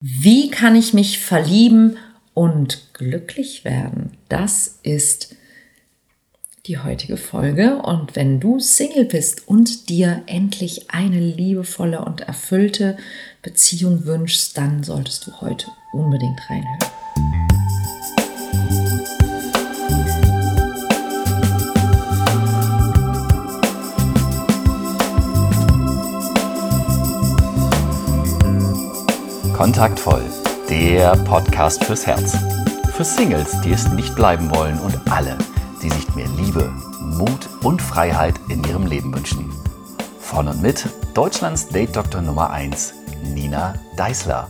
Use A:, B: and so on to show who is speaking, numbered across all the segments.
A: Wie kann ich mich verlieben und glücklich werden? Das ist die heutige Folge. Und wenn du Single bist und dir endlich eine liebevolle und erfüllte Beziehung wünschst, dann solltest du heute unbedingt reinhören.
B: Kontaktvoll, der Podcast fürs Herz. Für Singles, die es nicht bleiben wollen und alle, die sich mehr Liebe, Mut und Freiheit in ihrem Leben wünschen. Von und mit Deutschlands Date-Doktor Nummer 1, Nina Deißler.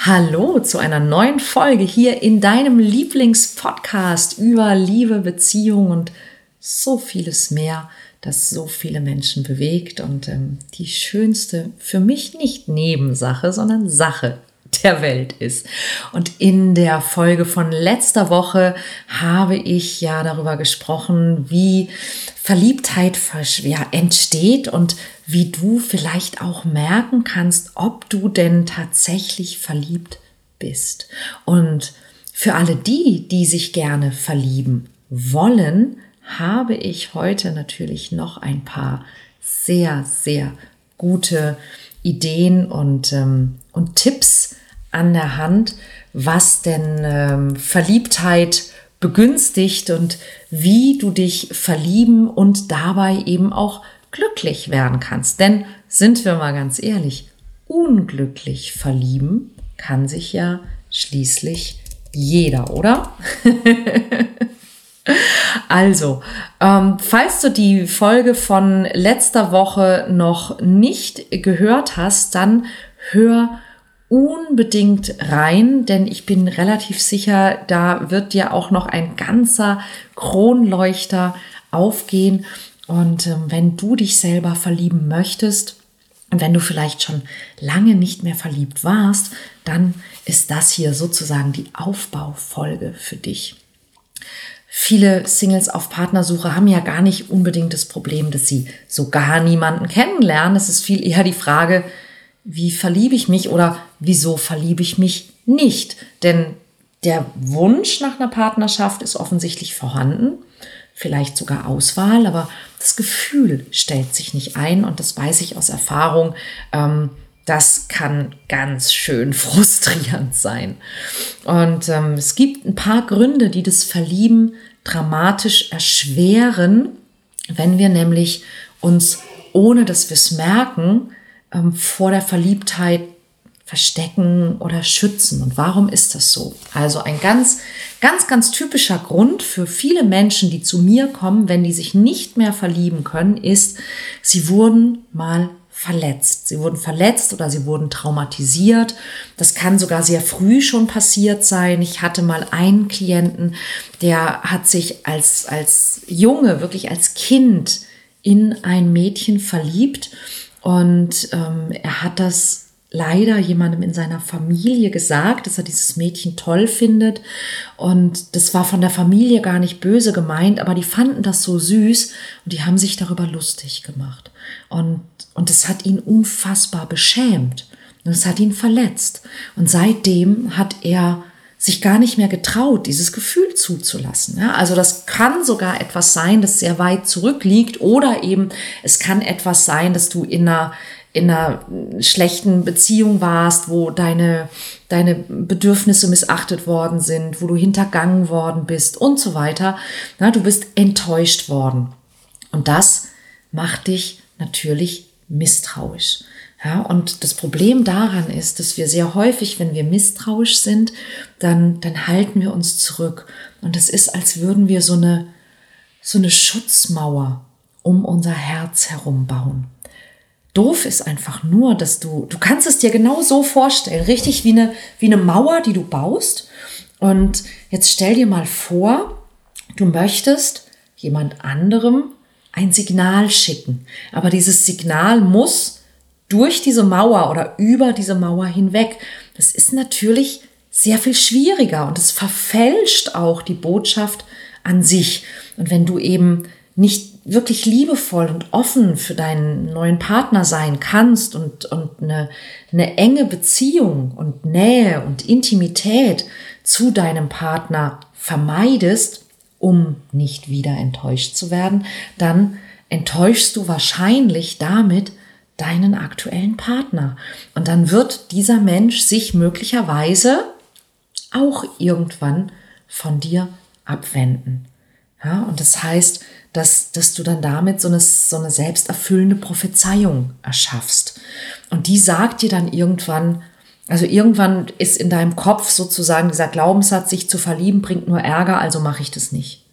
A: Hallo zu einer neuen Folge hier in deinem Lieblingspodcast über Liebe, Beziehung und so vieles mehr das so viele Menschen bewegt und ähm, die schönste, für mich nicht Nebensache, sondern Sache der Welt ist. Und in der Folge von letzter Woche habe ich ja darüber gesprochen, wie Verliebtheit ja, entsteht und wie du vielleicht auch merken kannst, ob du denn tatsächlich verliebt bist. Und für alle die, die sich gerne verlieben wollen, habe ich heute natürlich noch ein paar sehr, sehr gute Ideen und, ähm, und Tipps an der Hand, was denn ähm, Verliebtheit begünstigt und wie du dich verlieben und dabei eben auch glücklich werden kannst. Denn sind wir mal ganz ehrlich, unglücklich verlieben kann sich ja schließlich jeder, oder? Also, ähm, falls du die Folge von letzter Woche noch nicht gehört hast, dann hör unbedingt rein, denn ich bin relativ sicher, da wird dir auch noch ein ganzer Kronleuchter aufgehen. Und ähm, wenn du dich selber verlieben möchtest, und wenn du vielleicht schon lange nicht mehr verliebt warst, dann ist das hier sozusagen die Aufbaufolge für dich. Viele Singles auf Partnersuche haben ja gar nicht unbedingt das Problem, dass sie so gar niemanden kennenlernen. Es ist viel eher die Frage, wie verliebe ich mich oder wieso verliebe ich mich nicht? Denn der Wunsch nach einer Partnerschaft ist offensichtlich vorhanden, vielleicht sogar Auswahl, aber das Gefühl stellt sich nicht ein und das weiß ich aus Erfahrung. Ähm, das kann ganz schön frustrierend sein. Und ähm, es gibt ein paar Gründe, die das Verlieben dramatisch erschweren, wenn wir nämlich uns, ohne dass wir es merken, ähm, vor der Verliebtheit verstecken oder schützen. Und warum ist das so? Also ein ganz, ganz, ganz typischer Grund für viele Menschen, die zu mir kommen, wenn die sich nicht mehr verlieben können, ist, sie wurden mal verletzt. Sie wurden verletzt oder sie wurden traumatisiert. Das kann sogar sehr früh schon passiert sein. Ich hatte mal einen Klienten, der hat sich als, als Junge, wirklich als Kind in ein Mädchen verliebt und ähm, er hat das leider jemandem in seiner Familie gesagt, dass er dieses Mädchen toll findet. Und das war von der Familie gar nicht böse gemeint, aber die fanden das so süß und die haben sich darüber lustig gemacht. Und, und das hat ihn unfassbar beschämt. Und es hat ihn verletzt. Und seitdem hat er sich gar nicht mehr getraut, dieses Gefühl zuzulassen. Ja, also das kann sogar etwas sein, das sehr weit zurückliegt oder eben es kann etwas sein, dass du in einer in einer schlechten Beziehung warst, wo deine, deine Bedürfnisse missachtet worden sind, wo du hintergangen worden bist und so weiter. Na, du bist enttäuscht worden. Und das macht dich natürlich misstrauisch. Ja, und das Problem daran ist, dass wir sehr häufig, wenn wir misstrauisch sind, dann, dann halten wir uns zurück. Und es ist, als würden wir so eine, so eine Schutzmauer um unser Herz herum bauen. Doof ist einfach nur, dass du, du kannst es dir genau so vorstellen, richtig wie eine, wie eine Mauer, die du baust. Und jetzt stell dir mal vor, du möchtest jemand anderem ein Signal schicken. Aber dieses Signal muss durch diese Mauer oder über diese Mauer hinweg. Das ist natürlich sehr viel schwieriger und es verfälscht auch die Botschaft an sich. Und wenn du eben nicht wirklich liebevoll und offen für deinen neuen Partner sein kannst und, und eine, eine enge Beziehung und Nähe und Intimität zu deinem Partner vermeidest, um nicht wieder enttäuscht zu werden, dann enttäuschst du wahrscheinlich damit deinen aktuellen Partner. Und dann wird dieser Mensch sich möglicherweise auch irgendwann von dir abwenden. Ja, und das heißt, dass, dass du dann damit so eine, so eine selbsterfüllende Prophezeiung erschaffst. Und die sagt dir dann irgendwann, also irgendwann ist in deinem Kopf sozusagen dieser Glaubenssatz, sich zu verlieben, bringt nur Ärger, also mache ich das nicht.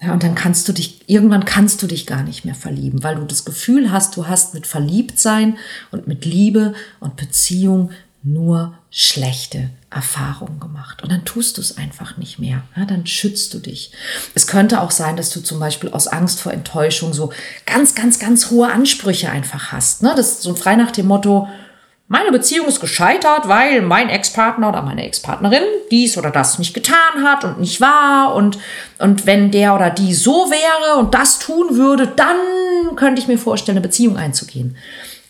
A: Ja, und dann kannst du dich, irgendwann kannst du dich gar nicht mehr verlieben, weil du das Gefühl hast, du hast mit Verliebtsein und mit Liebe und Beziehung nur schlechte Erfahrungen gemacht. Und dann tust du es einfach nicht mehr. Ja, dann schützt du dich. Es könnte auch sein, dass du zum Beispiel aus Angst vor Enttäuschung so ganz, ganz, ganz hohe Ansprüche einfach hast. Ne? Das ist so frei nach dem Motto, meine Beziehung ist gescheitert, weil mein Ex-Partner oder meine Ex-Partnerin dies oder das nicht getan hat und nicht war. Und, und wenn der oder die so wäre und das tun würde, dann könnte ich mir vorstellen, eine Beziehung einzugehen.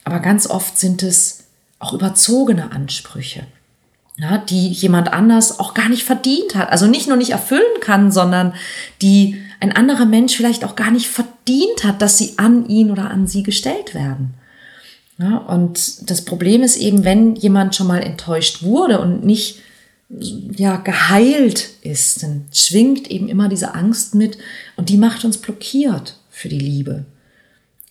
A: Aber ganz oft sind es auch überzogene Ansprüche, ja, die jemand anders auch gar nicht verdient hat. Also nicht nur nicht erfüllen kann, sondern die ein anderer Mensch vielleicht auch gar nicht verdient hat, dass sie an ihn oder an sie gestellt werden. Ja, und das Problem ist eben, wenn jemand schon mal enttäuscht wurde und nicht ja, geheilt ist, dann schwingt eben immer diese Angst mit und die macht uns blockiert für die Liebe.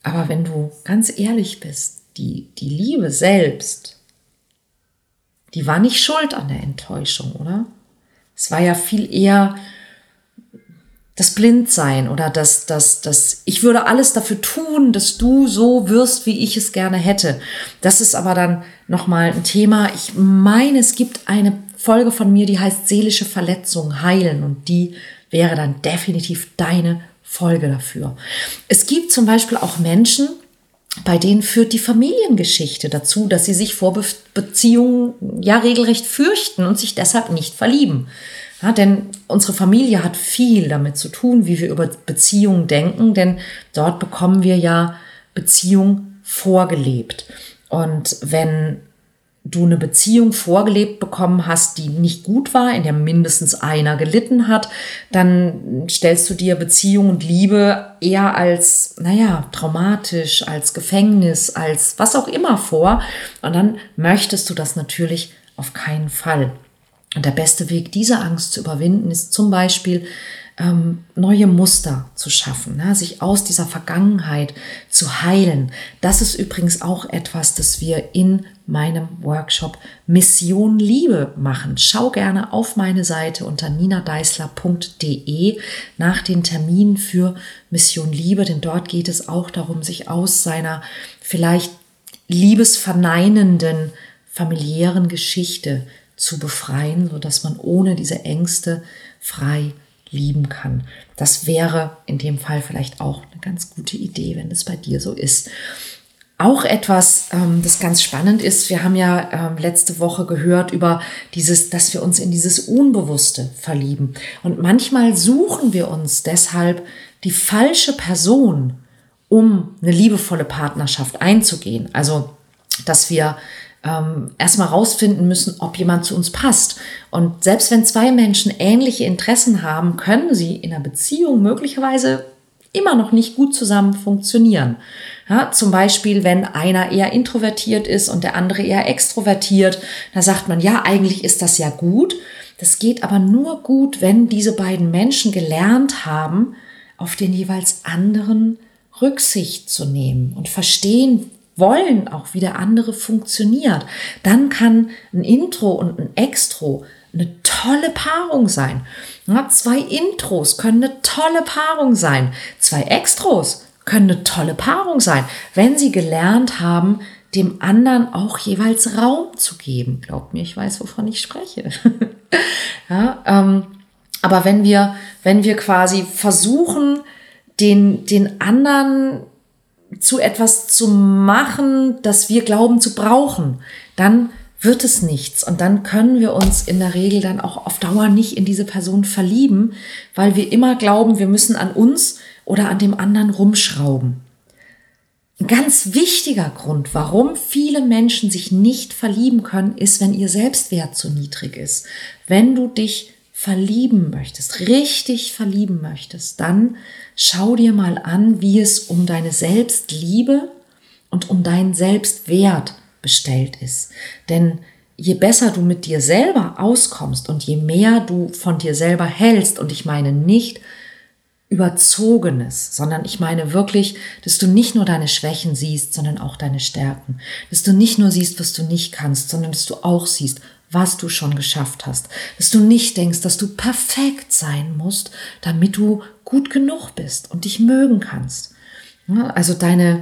A: Aber wenn du ganz ehrlich bist, die, die Liebe selbst, die war nicht schuld an der Enttäuschung, oder? Es war ja viel eher das Blindsein oder das, das, das, ich würde alles dafür tun, dass du so wirst, wie ich es gerne hätte. Das ist aber dann nochmal ein Thema. Ich meine, es gibt eine Folge von mir, die heißt seelische Verletzung heilen und die wäre dann definitiv deine Folge dafür. Es gibt zum Beispiel auch Menschen, bei denen führt die Familiengeschichte dazu, dass sie sich vor Be Beziehungen ja regelrecht fürchten und sich deshalb nicht verlieben. Ja, denn unsere Familie hat viel damit zu tun, wie wir über Beziehungen denken, denn dort bekommen wir ja Beziehung vorgelebt. Und wenn du eine Beziehung vorgelebt bekommen hast, die nicht gut war, in der mindestens einer gelitten hat, dann stellst du dir Beziehung und Liebe eher als, naja, traumatisch, als Gefängnis, als was auch immer vor. Und dann möchtest du das natürlich auf keinen Fall. Und der beste Weg, diese Angst zu überwinden, ist zum Beispiel ähm, neue Muster zu schaffen, ne? sich aus dieser Vergangenheit zu heilen. Das ist übrigens auch etwas, das wir in meinem Workshop Mission Liebe machen. Schau gerne auf meine Seite unter ninadeisler.de nach den Terminen für Mission Liebe, denn dort geht es auch darum, sich aus seiner vielleicht liebesverneinenden familiären Geschichte zu befreien, so dass man ohne diese Ängste frei lieben kann. Das wäre in dem Fall vielleicht auch eine ganz gute Idee, wenn es bei dir so ist. Auch etwas, ähm, das ganz spannend ist, wir haben ja ähm, letzte Woche gehört über dieses, dass wir uns in dieses Unbewusste verlieben. Und manchmal suchen wir uns deshalb die falsche Person, um eine liebevolle Partnerschaft einzugehen. Also, dass wir ähm, erstmal rausfinden müssen, ob jemand zu uns passt. Und selbst wenn zwei Menschen ähnliche Interessen haben, können sie in einer Beziehung möglicherweise immer noch nicht gut zusammen funktionieren. Ja, zum Beispiel, wenn einer eher introvertiert ist und der andere eher extrovertiert, da sagt man, ja, eigentlich ist das ja gut. Das geht aber nur gut, wenn diese beiden Menschen gelernt haben, auf den jeweils anderen Rücksicht zu nehmen und verstehen, wollen auch, wie der andere funktioniert, dann kann ein Intro und ein Extro eine tolle Paarung sein. Ja, zwei Intros können eine tolle Paarung sein. Zwei Extros können eine tolle Paarung sein, wenn sie gelernt haben, dem anderen auch jeweils Raum zu geben. Glaubt mir, ich weiß, wovon ich spreche. ja, ähm, aber wenn wir, wenn wir quasi versuchen, den, den anderen zu etwas zu machen, das wir glauben zu brauchen, dann wird es nichts. Und dann können wir uns in der Regel dann auch auf Dauer nicht in diese Person verlieben, weil wir immer glauben, wir müssen an uns oder an dem anderen rumschrauben. Ein ganz wichtiger Grund, warum viele Menschen sich nicht verlieben können, ist, wenn ihr Selbstwert zu niedrig ist. Wenn du dich verlieben möchtest, richtig verlieben möchtest, dann schau dir mal an, wie es um deine Selbstliebe und um deinen Selbstwert bestellt ist. Denn je besser du mit dir selber auskommst und je mehr du von dir selber hältst, und ich meine nicht, Überzogenes, sondern ich meine wirklich, dass du nicht nur deine Schwächen siehst, sondern auch deine Stärken. Dass du nicht nur siehst, was du nicht kannst, sondern dass du auch siehst, was du schon geschafft hast. Dass du nicht denkst, dass du perfekt sein musst, damit du gut genug bist und dich mögen kannst. Also deine,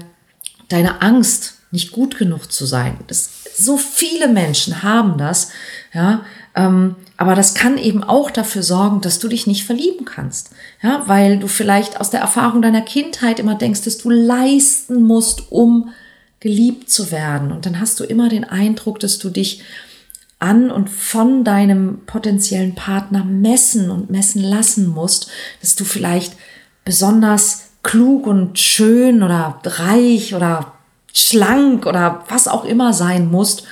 A: deine Angst, nicht gut genug zu sein. Das, so viele Menschen haben das, ja, ähm, aber das kann eben auch dafür sorgen, dass du dich nicht verlieben kannst. Ja, weil du vielleicht aus der Erfahrung deiner Kindheit immer denkst, dass du leisten musst, um geliebt zu werden. Und dann hast du immer den Eindruck, dass du dich an und von deinem potenziellen Partner messen und messen lassen musst, dass du vielleicht besonders klug und schön oder reich oder schlank oder was auch immer sein musst,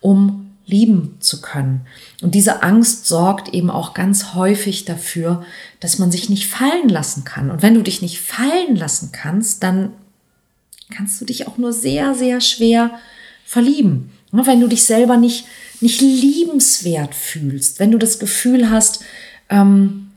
A: um lieben zu können. Und diese Angst sorgt eben auch ganz häufig dafür, dass man sich nicht fallen lassen kann. Und wenn du dich nicht fallen lassen kannst, dann kannst du dich auch nur sehr, sehr schwer verlieben. Wenn du dich selber nicht, nicht liebenswert fühlst, wenn du das Gefühl hast, ähm,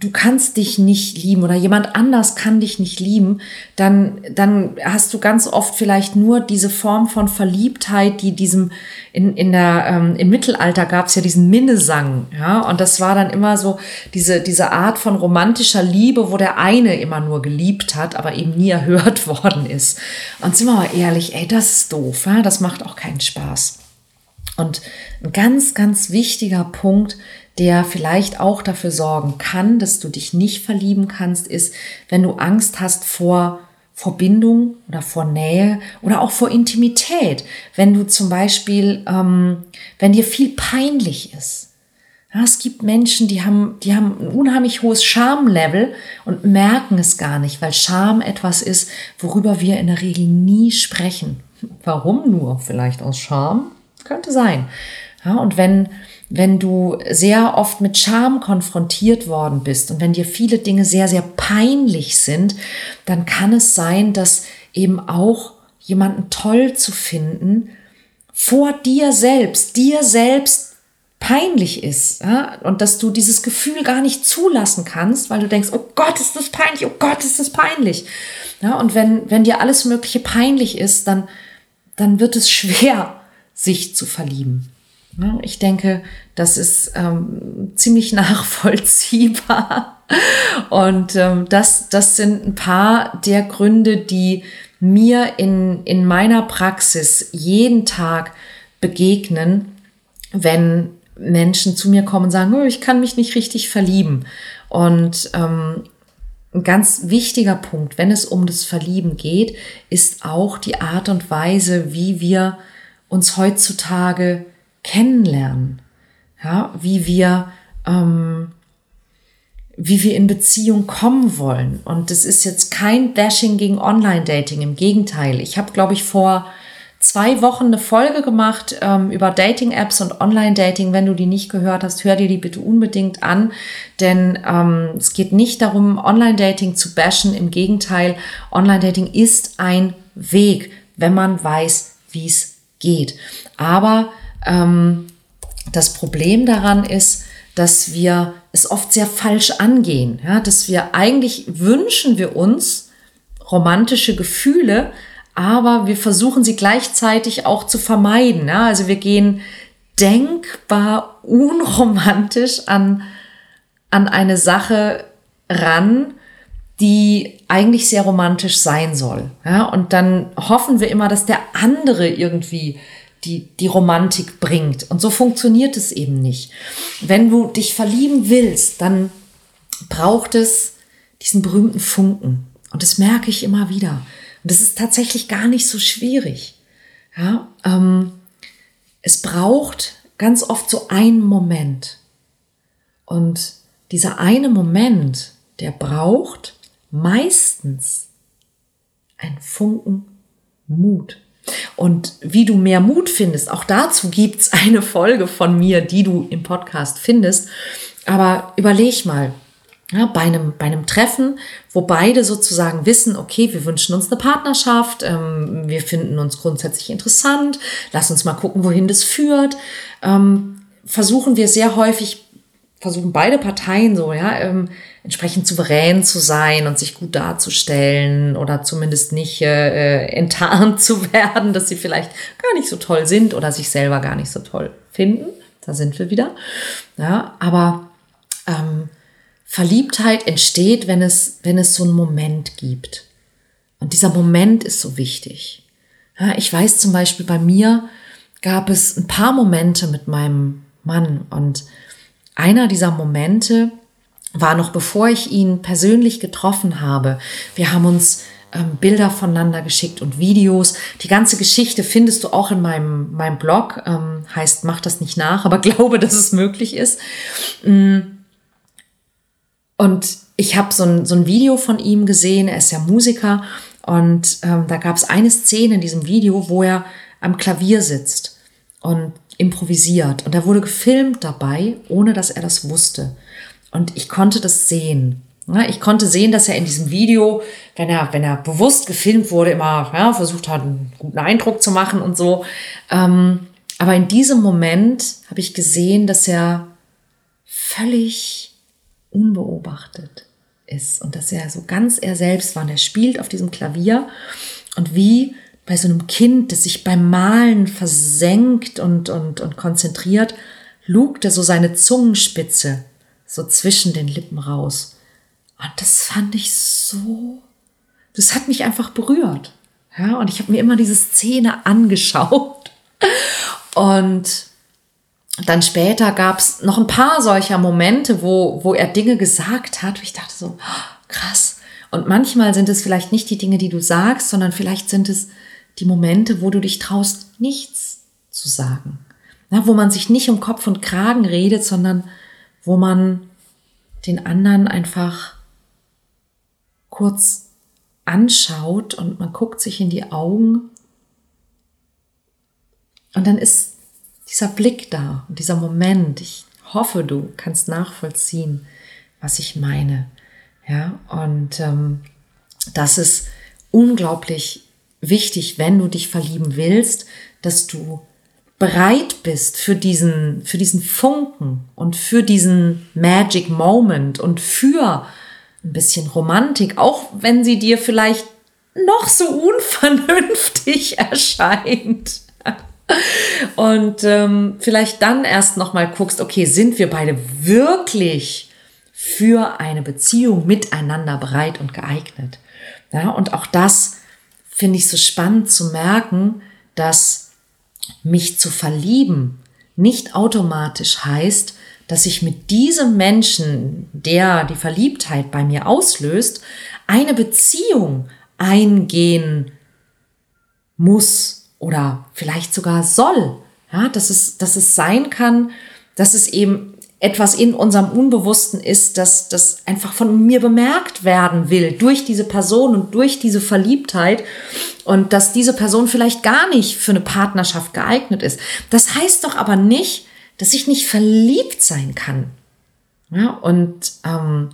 A: du kannst dich nicht lieben oder jemand anders kann dich nicht lieben, dann, dann hast du ganz oft vielleicht nur diese Form von Verliebtheit, die diesem, in, in der, ähm, im Mittelalter gab es ja diesen Minnesang, ja, und das war dann immer so diese, diese Art von romantischer Liebe, wo der eine immer nur geliebt hat, aber eben nie erhört worden ist. Und sind wir mal ehrlich, ey, das ist doof, ja? das macht auch keinen Spaß. Und ein ganz, ganz wichtiger Punkt der vielleicht auch dafür sorgen kann, dass du dich nicht verlieben kannst, ist, wenn du Angst hast vor Verbindung oder vor Nähe oder auch vor Intimität. Wenn du zum Beispiel, ähm, wenn dir viel peinlich ist. Ja, es gibt Menschen, die haben, die haben ein unheimlich hohes Schamlevel und merken es gar nicht, weil Scham etwas ist, worüber wir in der Regel nie sprechen. Warum nur? Vielleicht aus Scham? Könnte sein. Ja, und wenn, wenn du sehr oft mit Scham konfrontiert worden bist und wenn dir viele Dinge sehr, sehr peinlich sind, dann kann es sein, dass eben auch jemanden toll zu finden vor dir selbst, dir selbst peinlich ist ja? und dass du dieses Gefühl gar nicht zulassen kannst, weil du denkst, oh Gott, ist das peinlich, oh Gott, ist das peinlich. Ja, und wenn, wenn dir alles Mögliche peinlich ist, dann, dann wird es schwer, sich zu verlieben. Ich denke, das ist ähm, ziemlich nachvollziehbar. Und ähm, das, das sind ein paar der Gründe, die mir in, in meiner Praxis jeden Tag begegnen, wenn Menschen zu mir kommen und sagen, oh, ich kann mich nicht richtig verlieben. Und ähm, ein ganz wichtiger Punkt, wenn es um das Verlieben geht, ist auch die Art und Weise, wie wir uns heutzutage kennenlernen, ja, wie wir, ähm, wie wir in Beziehung kommen wollen. Und das ist jetzt kein Bashing gegen Online-Dating, im Gegenteil. Ich habe, glaube ich, vor zwei Wochen eine Folge gemacht ähm, über Dating-Apps und Online-Dating. Wenn du die nicht gehört hast, hör dir die bitte unbedingt an, denn ähm, es geht nicht darum, Online-Dating zu bashen. Im Gegenteil, Online-Dating ist ein Weg, wenn man weiß, wie es geht. Aber ähm, das Problem daran ist, dass wir es oft sehr falsch angehen. Ja, dass wir eigentlich wünschen wir uns romantische Gefühle, aber wir versuchen sie gleichzeitig auch zu vermeiden. Ja, also wir gehen denkbar unromantisch an, an eine Sache ran, die eigentlich sehr romantisch sein soll. Ja, und dann hoffen wir immer, dass der andere irgendwie die, die Romantik bringt. Und so funktioniert es eben nicht. Wenn du dich verlieben willst, dann braucht es diesen berühmten Funken. Und das merke ich immer wieder. Und das ist tatsächlich gar nicht so schwierig. Ja, ähm, es braucht ganz oft so einen Moment. Und dieser eine Moment, der braucht meistens ein Funken Mut. Und wie du mehr Mut findest, auch dazu gibt's eine Folge von mir, die du im Podcast findest. Aber überleg mal, ja, bei, einem, bei einem Treffen, wo beide sozusagen wissen, okay, wir wünschen uns eine Partnerschaft, ähm, wir finden uns grundsätzlich interessant, lass uns mal gucken, wohin das führt, ähm, versuchen wir sehr häufig, versuchen beide Parteien so, ja, ähm, entsprechend souverän zu sein und sich gut darzustellen oder zumindest nicht äh, enttarnt zu werden, dass sie vielleicht gar nicht so toll sind oder sich selber gar nicht so toll finden. Da sind wir wieder. Ja, aber ähm, Verliebtheit entsteht, wenn es, wenn es so einen Moment gibt. Und dieser Moment ist so wichtig. Ja, ich weiß zum Beispiel, bei mir gab es ein paar Momente mit meinem Mann und einer dieser Momente war noch bevor ich ihn persönlich getroffen habe. Wir haben uns ähm, Bilder voneinander geschickt und Videos. Die ganze Geschichte findest du auch in meinem, meinem Blog. Ähm, heißt, mach das nicht nach, aber glaube, dass es möglich ist. Mm. Und ich habe so ein, so ein Video von ihm gesehen, er ist ja Musiker und ähm, da gab es eine Szene in diesem Video, wo er am Klavier sitzt und improvisiert. Und er wurde gefilmt dabei, ohne dass er das wusste. Und ich konnte das sehen. Ich konnte sehen, dass er in diesem Video, wenn er, wenn er bewusst gefilmt wurde, immer ja, versucht hat, einen guten Eindruck zu machen und so. Ähm, aber in diesem Moment habe ich gesehen, dass er völlig unbeobachtet ist und dass er so ganz er selbst war und er spielt auf diesem Klavier und wie bei so einem Kind, das sich beim Malen versenkt und, und, und konzentriert, lugt er so seine Zungenspitze so zwischen den Lippen raus. Und das fand ich so, das hat mich einfach berührt. Ja, und ich habe mir immer diese Szene angeschaut und dann später gab es noch ein paar solcher Momente, wo, wo er Dinge gesagt hat, wo ich dachte so, krass. Und manchmal sind es vielleicht nicht die Dinge, die du sagst, sondern vielleicht sind es die Momente, wo du dich traust, nichts zu sagen. Na, wo man sich nicht um Kopf und Kragen redet, sondern wo man den anderen einfach kurz anschaut und man guckt sich in die Augen. Und dann ist dieser Blick da und dieser Moment, ich hoffe, du kannst nachvollziehen, was ich meine. Ja, und ähm, das ist unglaublich wichtig, wenn du dich verlieben willst, dass du bereit bist für diesen, für diesen Funken und für diesen Magic Moment und für ein bisschen Romantik, auch wenn sie dir vielleicht noch so unvernünftig erscheint. Und ähm, vielleicht dann erst nochmal guckst, okay, sind wir beide wirklich für eine Beziehung miteinander bereit und geeignet? Ja, und auch das finde ich so spannend zu merken, dass mich zu verlieben nicht automatisch heißt, dass ich mit diesem Menschen, der die Verliebtheit bei mir auslöst, eine Beziehung eingehen muss oder vielleicht sogar soll. Ja, dass es, dass es sein kann, dass es eben etwas in unserem Unbewussten ist, dass das einfach von mir bemerkt werden will durch diese Person und durch diese Verliebtheit und dass diese Person vielleicht gar nicht für eine Partnerschaft geeignet ist. Das heißt doch aber nicht, dass ich nicht verliebt sein kann. Ja, und ähm,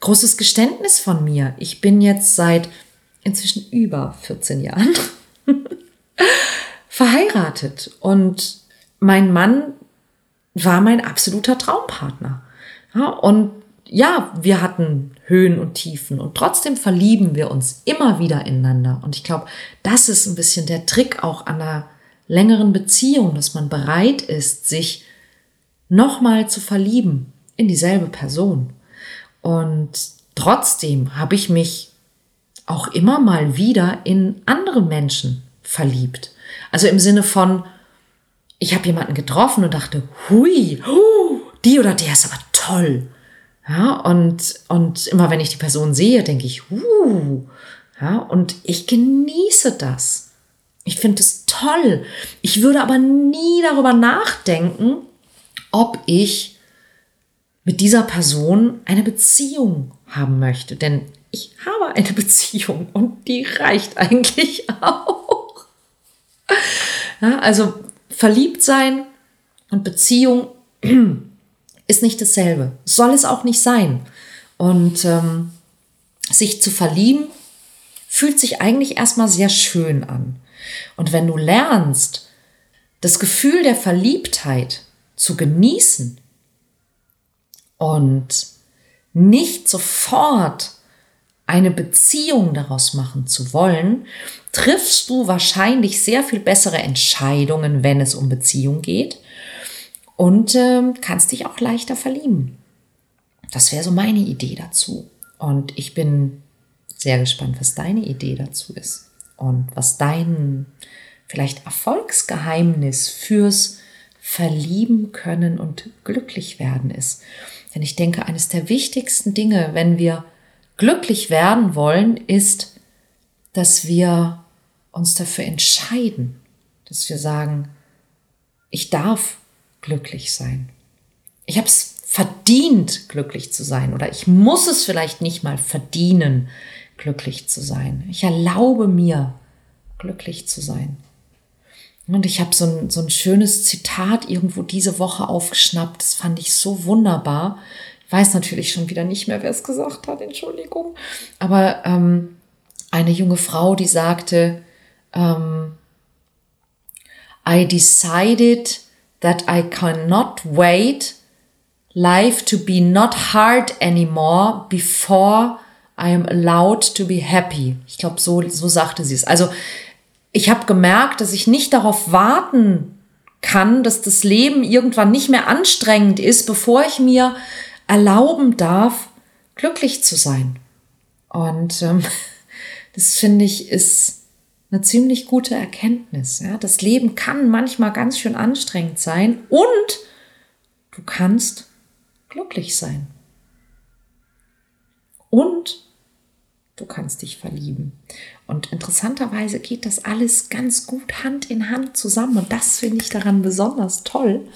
A: großes Geständnis von mir. Ich bin jetzt seit inzwischen über 14 Jahren verheiratet und mein Mann war mein absoluter Traumpartner. Ja, und ja, wir hatten Höhen und Tiefen und trotzdem verlieben wir uns immer wieder ineinander. Und ich glaube, das ist ein bisschen der Trick auch an einer längeren Beziehung, dass man bereit ist, sich nochmal zu verlieben in dieselbe Person. Und trotzdem habe ich mich auch immer mal wieder in andere Menschen verliebt. Also im Sinne von, ich habe jemanden getroffen und dachte, hui, hu, die oder der ist aber toll. Ja, und, und immer wenn ich die Person sehe, denke ich, uh, ja, und ich genieße das. Ich finde es toll. Ich würde aber nie darüber nachdenken, ob ich mit dieser Person eine Beziehung haben möchte. Denn ich habe eine Beziehung und die reicht eigentlich auch. Ja, also verliebt sein und Beziehung ist nicht dasselbe. Soll es auch nicht sein. Und ähm, sich zu verlieben fühlt sich eigentlich erstmal sehr schön an. Und wenn du lernst, das Gefühl der Verliebtheit zu genießen und nicht sofort eine Beziehung daraus machen zu wollen, triffst du wahrscheinlich sehr viel bessere Entscheidungen, wenn es um Beziehung geht und äh, kannst dich auch leichter verlieben. Das wäre so meine Idee dazu. Und ich bin sehr gespannt, was deine Idee dazu ist und was dein vielleicht Erfolgsgeheimnis fürs Verlieben können und glücklich werden ist. Denn ich denke, eines der wichtigsten Dinge, wenn wir glücklich werden wollen, ist, dass wir uns dafür entscheiden, dass wir sagen, ich darf glücklich sein. Ich habe es verdient, glücklich zu sein oder ich muss es vielleicht nicht mal verdienen, glücklich zu sein. Ich erlaube mir, glücklich zu sein. Und ich habe so ein, so ein schönes Zitat irgendwo diese Woche aufgeschnappt. Das fand ich so wunderbar. Weiß natürlich schon wieder nicht mehr, wer es gesagt hat, Entschuldigung. Aber ähm, eine junge Frau, die sagte, ähm, I decided that I cannot wait life to be not hard anymore before I am allowed to be happy. Ich glaube, so, so sagte sie es. Also ich habe gemerkt, dass ich nicht darauf warten kann, dass das Leben irgendwann nicht mehr anstrengend ist, bevor ich mir erlauben darf, glücklich zu sein. Und ähm, das finde ich ist eine ziemlich gute Erkenntnis. Ja? Das Leben kann manchmal ganz schön anstrengend sein und du kannst glücklich sein. Und du kannst dich verlieben. Und interessanterweise geht das alles ganz gut Hand in Hand zusammen. Und das finde ich daran besonders toll.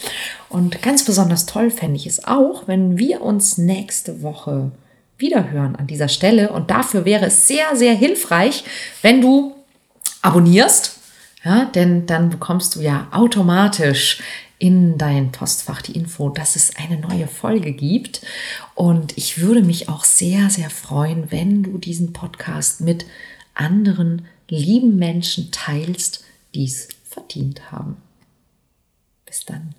A: Und ganz besonders toll fände ich es auch, wenn wir uns nächste Woche wiederhören an dieser Stelle. Und dafür wäre es sehr, sehr hilfreich, wenn du abonnierst, ja, denn dann bekommst du ja automatisch in dein Postfach die Info, dass es eine neue Folge gibt. Und ich würde mich auch sehr, sehr freuen, wenn du diesen Podcast mit anderen lieben Menschen teilst, die es verdient haben. Bis dann.